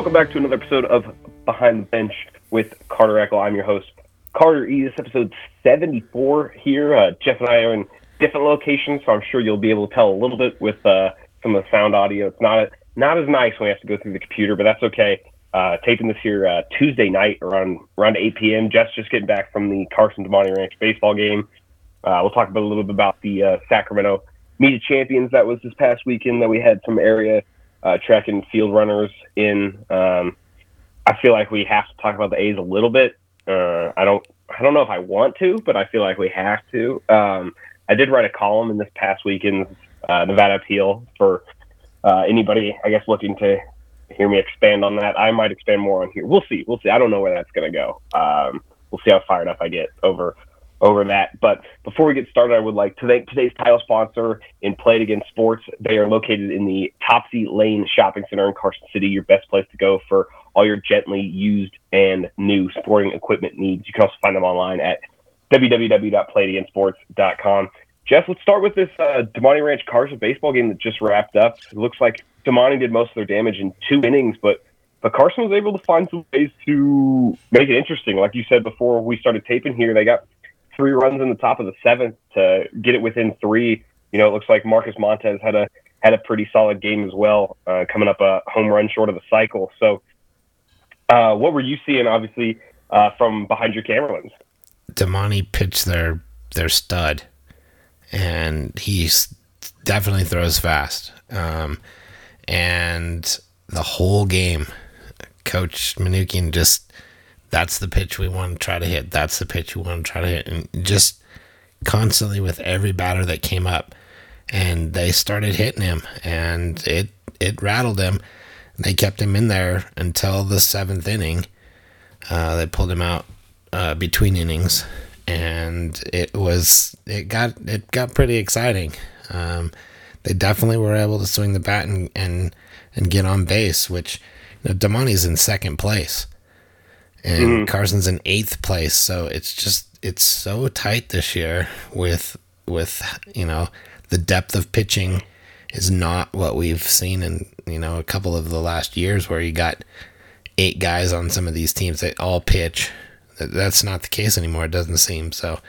Welcome back to another episode of Behind the Bench with Carter Eckl. I'm your host, Carter E. This episode 74 here. Uh, Jeff and I are in different locations, so I'm sure you'll be able to tell a little bit with uh, some of the sound audio. It's not not as nice when we have to go through the computer, but that's okay. Uh, taping this here uh, Tuesday night around around 8 p.m. Jeff's just getting back from the Carson Damonte Ranch baseball game. Uh, we'll talk about a little bit about the uh, Sacramento of Champions that was this past weekend that we had some area uh, track and field runners in. Um, I feel like we have to talk about the A's a little bit. Uh, I don't I don't know if I want to, but I feel like we have to. Um, I did write a column in this past weekend's uh, Nevada Appeal for uh, anybody, I guess, looking to hear me expand on that. I might expand more on here. We'll see. We'll see. I don't know where that's going to go. Um, we'll see how fired up I get over over that. But before we get started, I would like to thank today's title sponsor in Play It Again Sports. They are located in the Topsy Lane Shopping Center in Carson City, your best place to go for all your gently used and new sporting equipment needs. You can also find them online at www.playitagainsports.com. Jeff, let's start with this uh, Damonte Ranch Carson baseball game that just wrapped up. It looks like Damonte did most of their damage in two innings, but but Carson was able to find some ways to make it interesting. Like you said before we started taping here, they got three runs in the top of the seventh to get it within three. You know, it looks like Marcus Montez had a had a pretty solid game as well, uh, coming up a home run short of the cycle. So, uh, what were you seeing, obviously, uh, from behind your camera lens? Damonte pitched their their stud, and he definitely throws fast. Um, and the whole game, Coach Manukian just that's the pitch we want to try to hit. That's the pitch we want to try to hit, and just constantly with every batter that came up, and they started hitting him, and it it rattled him. They kept him in there until the seventh inning. Uh, they pulled him out uh, between innings, and it was it got it got pretty exciting. Um, they definitely were able to swing the bat and and, and get on base, which you know, Damonte's in second place and mm-hmm. Carson's in eighth place. So it's just it's so tight this year with with you know the depth of pitching is not what we've seen in you know a couple of the last years where you got eight guys on some of these teams that all pitch. That's not the case anymore. It doesn't seem so.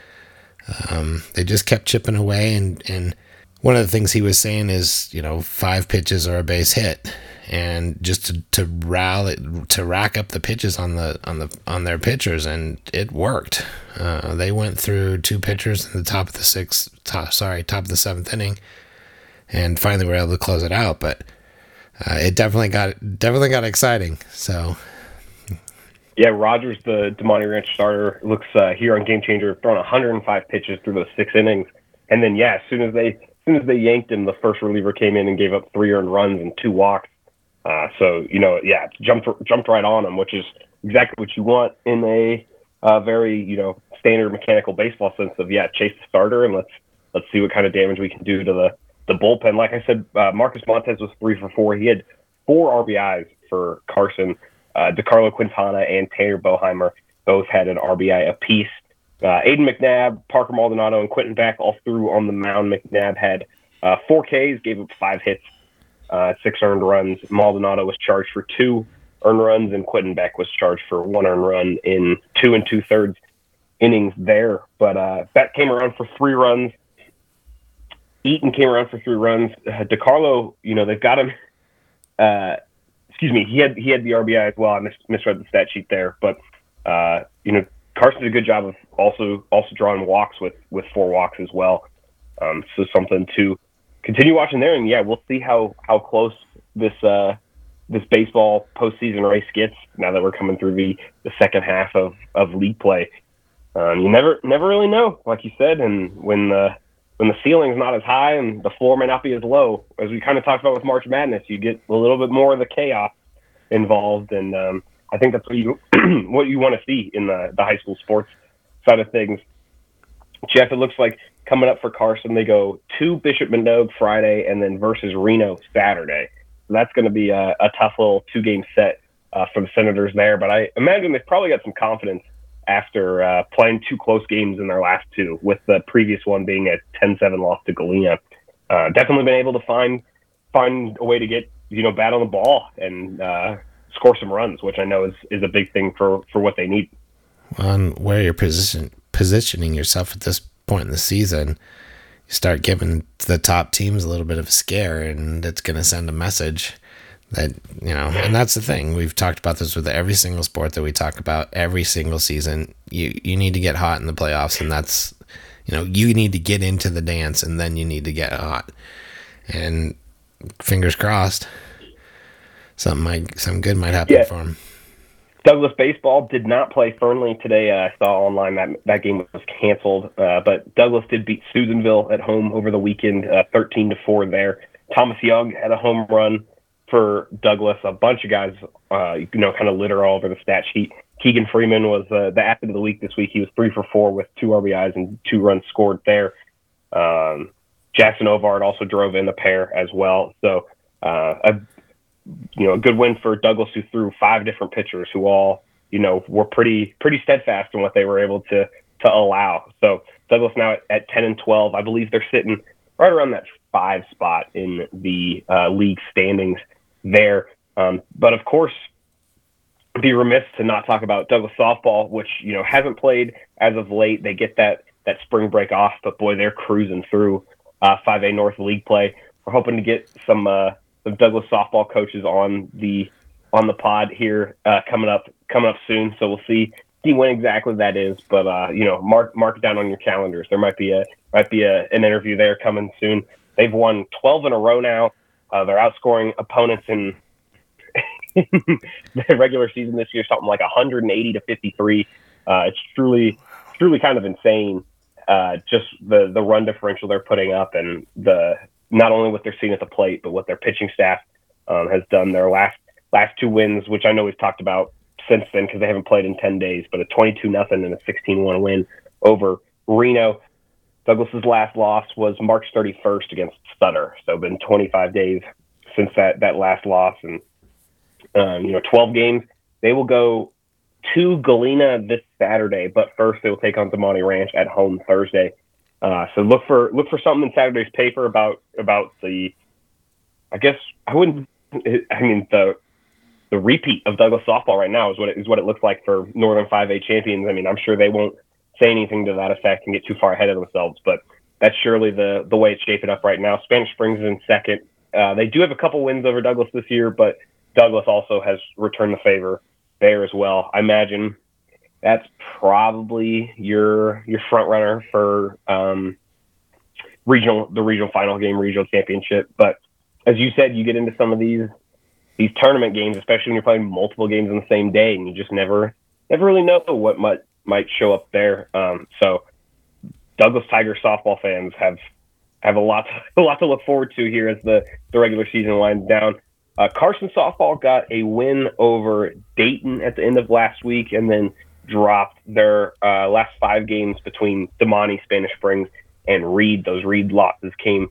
Um, they just kept chipping away, and and one of the things he was saying is you know five pitches are a base hit, and just to, to rally to rack up the pitches on the on the on their pitchers and it worked. Uh, they went through two pitchers in the top of the sixth top sorry top of the seventh inning and finally were able to close it out but uh, it definitely got definitely got exciting. So yeah Rogers the Damonte Ranch starter looks uh, here on Game Changer throwing 105 pitches through those six innings. And then yeah as soon as they as soon as they yanked him the first reliever came in and gave up three earned runs and two walks uh, so you know, yeah, jumped jumped right on him, which is exactly what you want in a uh, very you know standard mechanical baseball sense of yeah, chase the starter and let's let's see what kind of damage we can do to the the bullpen. Like I said, uh, Marcus Montez was three for four. He had four RBIs for Carson. Uh, DeCarlo Quintana and Tanner Boheimer both had an RBI apiece. Uh, Aiden McNabb, Parker Maldonado, and Quentin Beck all threw on the mound. McNabb had uh, four Ks, gave up five hits, uh, six earned runs. Maldonado was charged for two earned runs, and Quentin Beck was charged for one earned run in two and two thirds innings there. But uh, Beck came around for three runs. Eaton came around for three runs. Uh, DeCarlo, you know, they've got him. Uh, excuse me, he had he had the RBI as well. I mis- misread the stat sheet there, but uh, you know, Carson did a good job of also also drawing walks with with four walks as well. Um, so something to continue watching there, and yeah, we'll see how how close this uh, this baseball postseason race gets now that we're coming through the, the second half of, of league play. Um, you never never really know, like you said, and when the when the ceiling's not as high and the floor may not be as low, as we kind of talked about with March Madness, you get a little bit more of the chaos involved, and um, I think that's what you what you want to see in the the high school sports side of things. Jeff, it looks like coming up for Carson. They go to Bishop Manogue Friday and then versus Reno Saturday. So that's going to be a, a, tough little two game set uh, for the Senators there. But I imagine they've probably got some confidence after uh, playing two close games in their last two, with the previous one being a 10 7 loss to Galena. Uh, definitely been able to find find a way to get you know bat on the ball and uh, score some runs, which I know is is a big thing for for what they need. And where you're position positioning yourself at this point in the season, you start giving the top teams a little bit of a scare, and it's going to send a message that you know and that's the thing. We've talked about this with every single sport that we talk about every single season. You you need to get hot in the playoffs and that's you know you need to get into the dance and then you need to get hot. And fingers crossed something might some good might happen yeah. for him Douglas baseball did not play Fernley today. Uh, I saw online that that game was canceled, uh, but Douglas did beat Susanville at home over the weekend, uh, thirteen to four. There, Thomas Young had a home run for Douglas. A bunch of guys, uh, you know, kind of litter all over the stat sheet. Keegan Freeman was uh, the athlete of the week this week. He was three for four with two RBIs and two runs scored there. Um, Jackson Ovard also drove in the pair as well. So uh, a you know a good win for Douglas, who threw five different pitchers, who all you know were pretty pretty steadfast in what they were able to to allow. So Douglas now at, ten and twelve, I believe they're sitting right around that five spot in the uh, league standings there. Um, but of course, be remiss to not talk about Douglas softball, which you know hasn't played as of late. They get that that spring break off, but boy, they're cruising through uh, 5A North League play. We're hoping to get some uh, some Douglas softball coaches on the on the pod here uh, coming up coming up soon. So we'll see see when exactly that is. But uh, you know, mark mark it down on your calendars. There might be a might be a, an interview there coming soon. They've won 12 in a row now. Uh, they're outscoring opponents in the regular season this year, something like 180 to 53. Uh, it's truly, truly kind of insane. Uh, just the the run differential they're putting up, and the not only what they're seeing at the plate, but what their pitching staff um, has done. Their last last two wins, which I know we've talked about since then because they haven't played in 10 days, but a 22 nothing and a 16-1 win over Reno. Douglas's last loss was March 31st against Sutter, so been 25 days since that that last loss, and um, you know 12 games. They will go to Galena this Saturday, but first they will take on Damonte Ranch at home Thursday. Uh, so look for look for something in Saturday's paper about about the. I guess I wouldn't. I mean the the repeat of Douglas softball right now is what it is what it looks like for Northern 5A champions. I mean, I'm sure they won't say anything to that effect and get too far ahead of themselves. But that's surely the the way it's shaping up right now. Spanish Springs is in second. Uh, they do have a couple wins over Douglas this year, but Douglas also has returned the favor there as well. I imagine that's probably your your front runner for um, regional the regional final game, regional championship. But as you said, you get into some of these these tournament games, especially when you're playing multiple games on the same day, and you just never never really know what might might show up there. Um, so Douglas Tiger softball fans have have a lot to, a lot to look forward to here as the the regular season winds down. Uh, Carson softball got a win over Dayton at the end of last week, and then dropped their uh, last five games between Damonte, Spanish Springs, and Reed. Those Reed losses came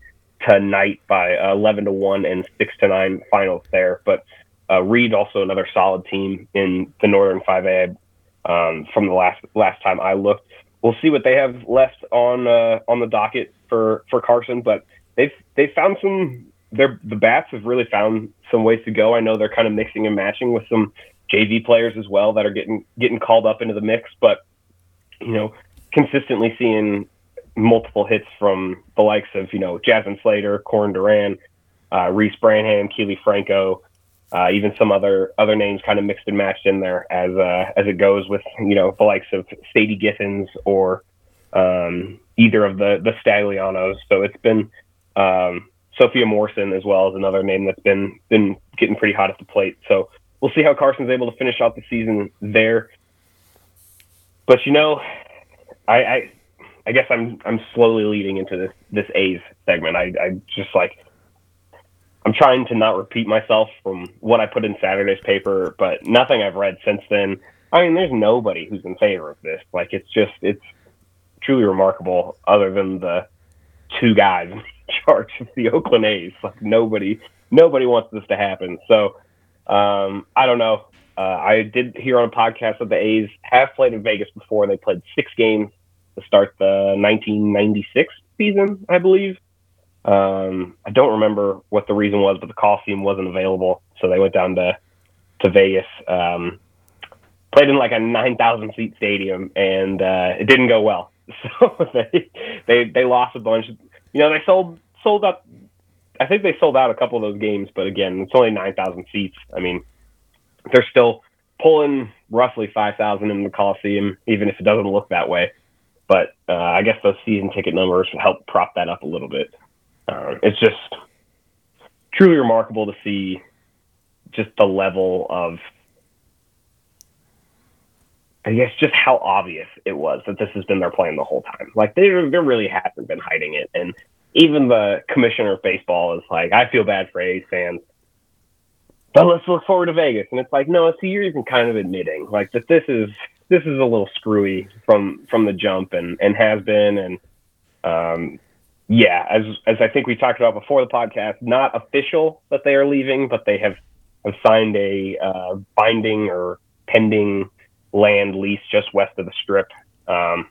tonight by uh, 11 to one and six to nine finals there. But uh, Reed also another solid team in the Northern 5A um, from the last last time I looked. We'll see what they have left on uh, on the docket for for Carson, but they've they found some. Their the bats have really found some ways to go. I know they're kind of mixing and matching with some JV players as well that are getting getting called up into the mix, but you know, consistently seeing multiple hits from the likes of you know Jasmine Slater, Corin Duran, uh, Reese Branham, Keely Franco, uh, even some other other names kind of mixed and matched in there as uh, as it goes with you know the likes of Sadie Giffens or um, either of the the Staglianos. So it's been um, Sophia Morrison as well as another name that's been been getting pretty hot at the plate. So we'll see how Carson's able to finish out the season there. But you know, I, I I guess I'm I'm slowly leading into this this A's segment. I I just like I'm trying to not repeat myself from what I put in Saturday's paper, but nothing I've read since then. I mean, there's nobody who's in favor of this. Like, it's just, it's truly remarkable, other than the two guys in charge of the Oakland A's. Like, nobody, nobody wants this to happen. So, um, I don't know. Uh, I did hear on a podcast that the A's have played in Vegas before. They played six games to start the 1996 season, I believe. Um, I don't remember what the reason was, but the Coliseum wasn't available, so they went down to to Vegas. Um, played in like a 9,000 seat stadium, and uh, it didn't go well. So they they they lost a bunch. You know, they sold sold up. I think they sold out a couple of those games, but again, it's only 9,000 seats. I mean, they're still pulling roughly 5,000 in the Coliseum, even if it doesn't look that way. But uh, I guess those season ticket numbers help prop that up a little bit. Uh, it's just truly remarkable to see just the level of I guess just how obvious it was that this has been their plan the whole time. Like they there really hasn't been hiding it, and even the commissioner of baseball is like, I feel bad for A's fans, but let's look forward to Vegas. And it's like, no, see, you're even kind of admitting like that this is this is a little screwy from from the jump and and has been and um yeah, as as I think we talked about before the podcast, not official that they are leaving, but they have have signed a uh, binding or pending land lease just west of the strip. Um,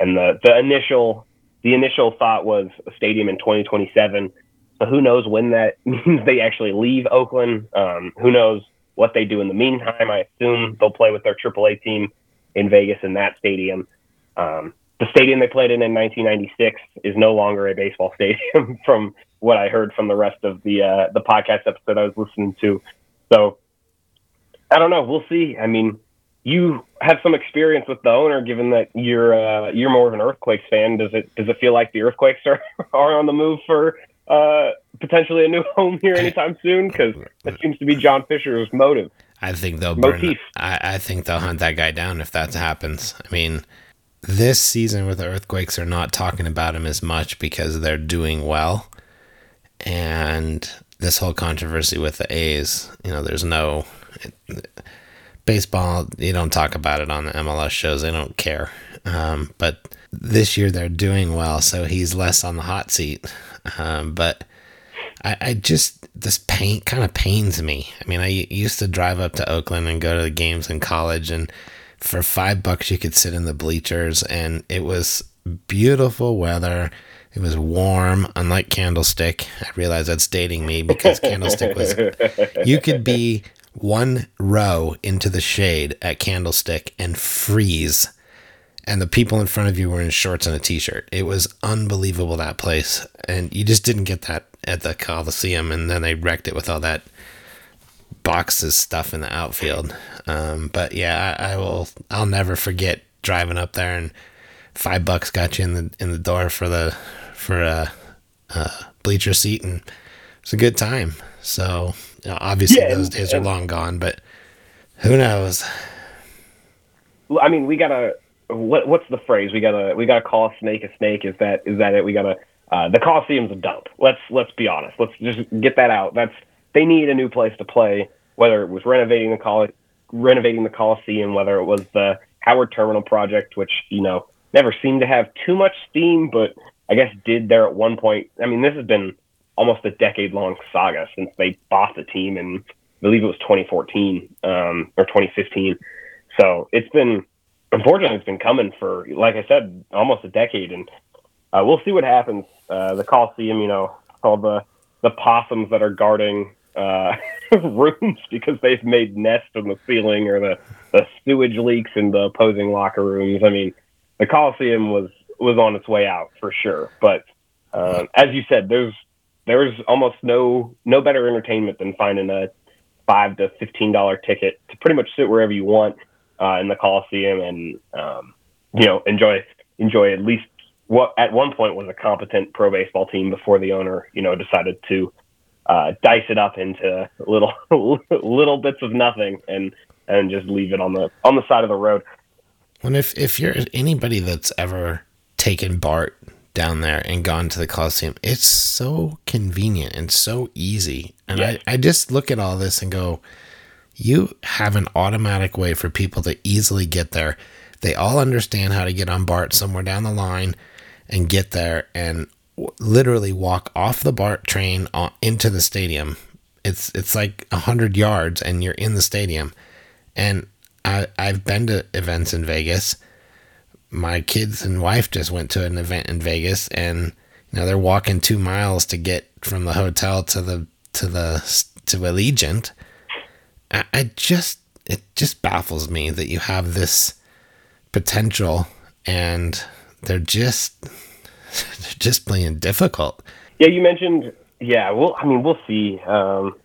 and the the initial the initial thought was a stadium in 2027. So who knows when that means they actually leave Oakland? Um, who knows what they do in the meantime? I assume they'll play with their AAA team in Vegas in that stadium. Um, the stadium they played in in 1996 is no longer a baseball stadium from what I heard from the rest of the uh, the podcast episode I was listening to. So I don't know. We'll see. I mean, you have some experience with the owner, given that you're uh, you're more of an Earthquakes fan. Does it does it feel like the Earthquakes are are on the move for uh, potentially a new home here anytime soon? Because that seems to be John Fisher's motive. I think they'll burn. I, I think they'll hunt that guy down if that happens. I mean, this season with the Earthquakes are not talking about him as much because they're doing well. And this whole controversy with the A's, you know, there's no baseball, you don't talk about it on the MLS shows, they don't care. Um, but this year they're doing well, so he's less on the hot seat. Um, but I, I just, this pain kind of pains me. I mean, I used to drive up to Oakland and go to the games in college and for five bucks you could sit in the bleachers and it was beautiful weather it was warm unlike candlestick i realize that's dating me because candlestick was you could be one row into the shade at candlestick and freeze and the people in front of you were in shorts and a t-shirt it was unbelievable that place and you just didn't get that at the coliseum and then they wrecked it with all that boxes stuff in the outfield. Um, but yeah, I, I, will. I'll never forget driving up there and five bucks got you in the in the door for the for a, a bleacher seat and it's a good time. So you know, obviously yeah, those and, days are long gone, but who knows? I mean, we gotta. What what's the phrase? We gotta we gotta call a snake a snake. Is that is that it? We gotta. Uh, the Coliseum's a dump. Let's let's be honest. Let's just get that out. That's they need a new place to play whether it was renovating the college, renovating the Coliseum, whether it was the Howard Terminal project, which you know never seemed to have too much steam, but I guess did there at one point. I mean, this has been almost a decade long saga since they bought the team, and I believe it was 2014 um, or 2015. So it's been, unfortunately, it's been coming for, like I said, almost a decade, and uh, we'll see what happens. Uh, the Coliseum, you know, all the the possums that are guarding uh, rooms because they've made nests in the ceiling or the, the sewage leaks in the opposing locker rooms. I mean, the Coliseum was was on its way out for sure. But uh, as you said, there's there's almost no no better entertainment than finding a five to fifteen dollar ticket to pretty much sit wherever you want uh, in the Coliseum and um, you know enjoy enjoy at least what at one point was a competent pro baseball team before the owner you know decided to uh, dice it up into little little bits of nothing and and just leave it on the on the side of the road. And if if you're anybody that's ever taken Bart down there and gone to the Coliseum, it's so convenient and so easy. And I, I just look at all this and go, you have an automatic way for people to easily get there. They all understand how to get on BART somewhere down the line and get there. And literally walk off the BART train into the stadium. It's it's like a hundred yards, and you're in the stadium. And I I've been to events in Vegas. My kids and wife just went to an event in Vegas, and you know they're walking two miles to get from the hotel to the to the to Allegiant, I, I just it just baffles me that you have this potential and they're just they're just playing difficult. Yeah, you mentioned. Yeah, well, I mean, we'll see. Um,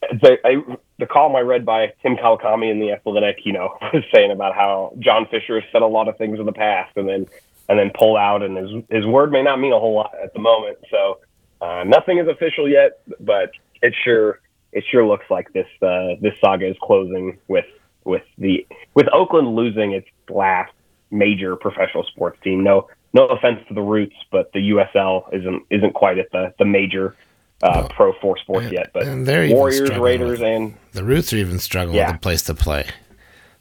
the I, the column I read by Tim Kawakami in the Athletic, you know, was saying about how John Fisher has said a lot of things in the past, and then and then pull out, and his his word may not mean a whole lot at the moment. So uh, nothing is official yet, but it sure it sure looks like this uh, this saga is closing with with the with Oakland losing its last major professional sports team. No no offense to the Roots, but the USL isn't isn't quite at the the major uh, pro four sports and, yet. But Warriors, Raiders, and the Roots are even struggling yeah. with a place to play.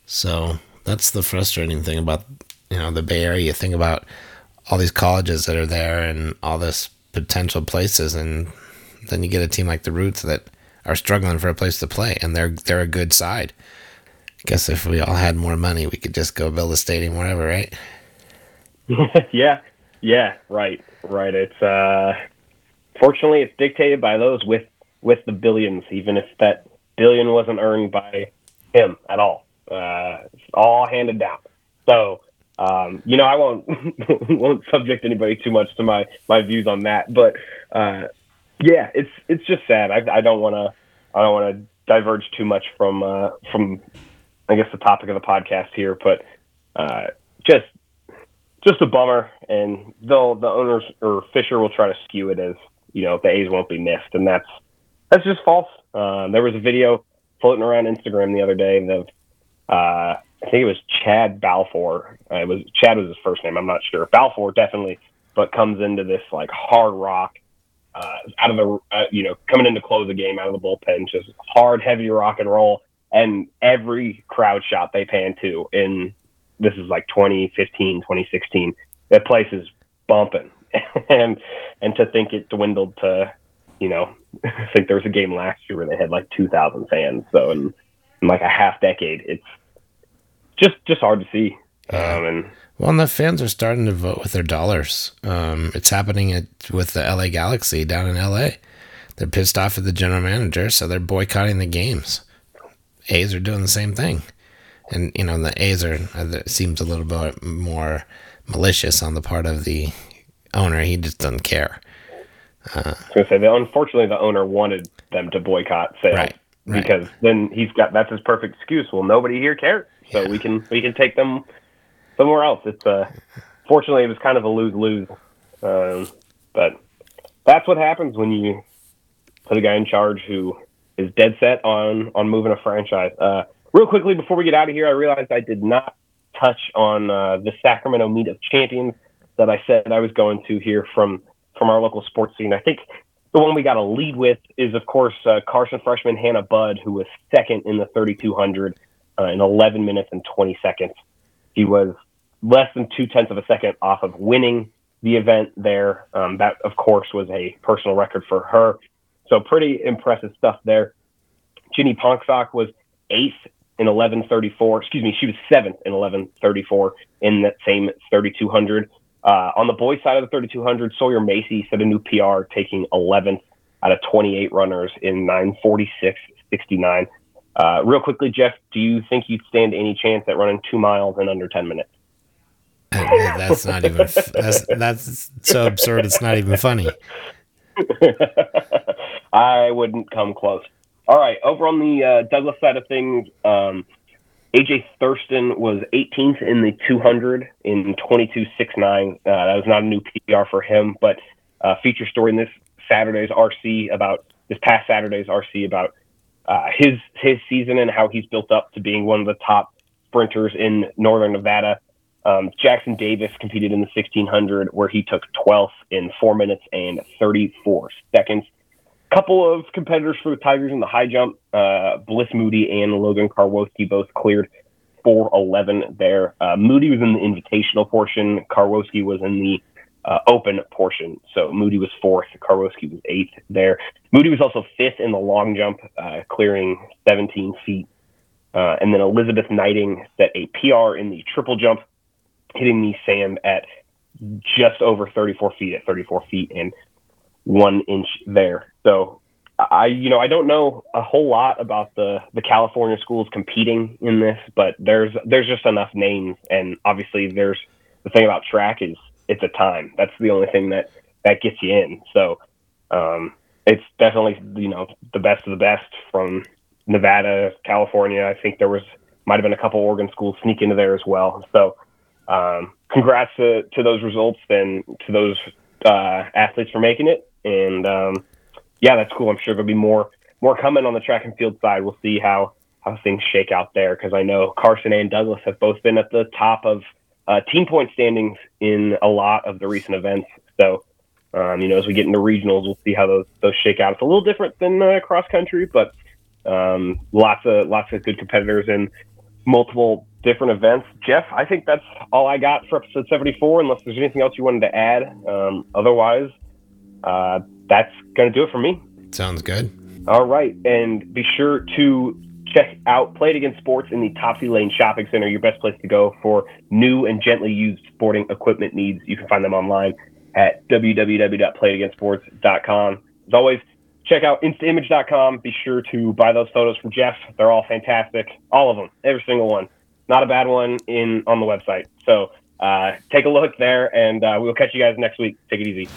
So that's the frustrating thing about you know the Bay Area. You think about all these colleges that are there and all this potential places, and then you get a team like the Roots that are struggling for a place to play, and they're they're a good side. Guess if we all had more money, we could just go build a stadium wherever, right? yeah, yeah, right, right. It's uh, fortunately it's dictated by those with with the billions, even if that billion wasn't earned by him at all. Uh, it's all handed down. So um, you know, I won't won't subject anybody too much to my my views on that, but uh, yeah, it's it's just sad. I, I don't want to I don't want to diverge too much from uh, from I guess the topic of the podcast here, but uh, just just a bummer. And they'll the owners or Fisher will try to skew it as you know the A's won't be missed, and that's that's just false. Uh, there was a video floating around Instagram the other day of uh, I think it was Chad Balfour. Uh, it was Chad was his first name. I'm not sure. Balfour definitely, but comes into this like hard rock uh, out of the uh, you know coming in to close the game out of the bullpen, just hard, heavy rock and roll. And every crowd shot they pan to in this is like 2015, 2016. That place is bumping, and and to think it dwindled to you know I think there was a game last year where they had like 2,000 fans. So in, in like a half decade, it's just just hard to see. Um, and well, and the fans are starting to vote with their dollars. Um, it's happening at, with the LA Galaxy down in LA. They're pissed off at the general manager, so they're boycotting the games. A's are doing the same thing, and you know the A's are uh, seems a little bit more malicious on the part of the owner. He just doesn't care. Uh, I was gonna say, unfortunately, the owner wanted them to boycott sales right, right. because then he's got that's his perfect excuse. Well, nobody here cares so yeah. we can we can take them somewhere else. It's uh, fortunately it was kind of a lose lose, um, but that's what happens when you put a guy in charge who is dead set on on moving a franchise. Uh, real quickly before we get out of here, I realized I did not touch on uh, the Sacramento Meet of Champions that I said I was going to hear from from our local sports scene. I think the one we got to lead with is, of course, uh, Carson freshman Hannah Budd, who was second in the 3200 uh, in 11 minutes and 20 seconds. He was less than two tenths of a second off of winning the event there. Um, that, of course, was a personal record for her. So pretty impressive stuff there. Ginny Pongsock was eighth in 1134. Excuse me, she was seventh in 1134 in that same 3200. Uh, on the boys' side of the 3200, Sawyer Macy set a new PR, taking 11th out of 28 runners in 946.69. Uh, real quickly, Jeff, do you think you'd stand any chance at running two miles in under 10 minutes? that's not even, that's, that's so absurd. It's not even funny. I wouldn't come close. All right. Over on the uh, Douglas side of things, um, AJ Thurston was 18th in the 200 in 22.69. Uh, that was not a new PR for him, but uh, feature story in this Saturday's RC about this past Saturday's RC about uh, his his season and how he's built up to being one of the top sprinters in Northern Nevada. Um, Jackson Davis competed in the 1600 where he took 12th in four minutes and 34 seconds. Couple of competitors for the Tigers in the high jump. Uh, Bliss Moody and Logan Karwoski both cleared 411 there. Uh, Moody was in the invitational portion. Karwoski was in the uh, open portion. So Moody was fourth, Karwoski was eighth there. Moody was also fifth in the long jump, uh, clearing 17 feet. Uh, and then Elizabeth Knighting set a PR in the triple jump, hitting the sand at just over 34 feet at 34 feet and one inch there. So I, you know, I don't know a whole lot about the the California schools competing in this, but there's there's just enough names, and obviously there's the thing about track is it's a time. That's the only thing that that gets you in. So um, it's definitely you know the best of the best from Nevada, California. I think there was might have been a couple Oregon schools sneak into there as well. So um, congrats to, to those results and to those uh, athletes for making it. And um, yeah, that's cool. I'm sure there'll be more more coming on the track and field side. We'll see how how things shake out there because I know Carson and Douglas have both been at the top of uh, team point standings in a lot of the recent events. So um, you know, as we get into regionals, we'll see how those those shake out. It's a little different than uh, cross country, but um, lots of lots of good competitors and multiple different events. Jeff, I think that's all I got for episode 74. Unless there's anything else you wanted to add, um, otherwise, uh, that's gonna do it for me. Sounds good. All right, and be sure to check out Play It Again Sports in the Topsy Lane Shopping Center, your best place to go for new and gently used sporting equipment needs. You can find them online at www.playitagainsports.com. As always, check out instaimage.com. Be sure to buy those photos from Jeff. They're all fantastic. All of them, every single one. Not a bad one in on the website. So uh, take a look there, and uh, we'll catch you guys next week. Take it easy.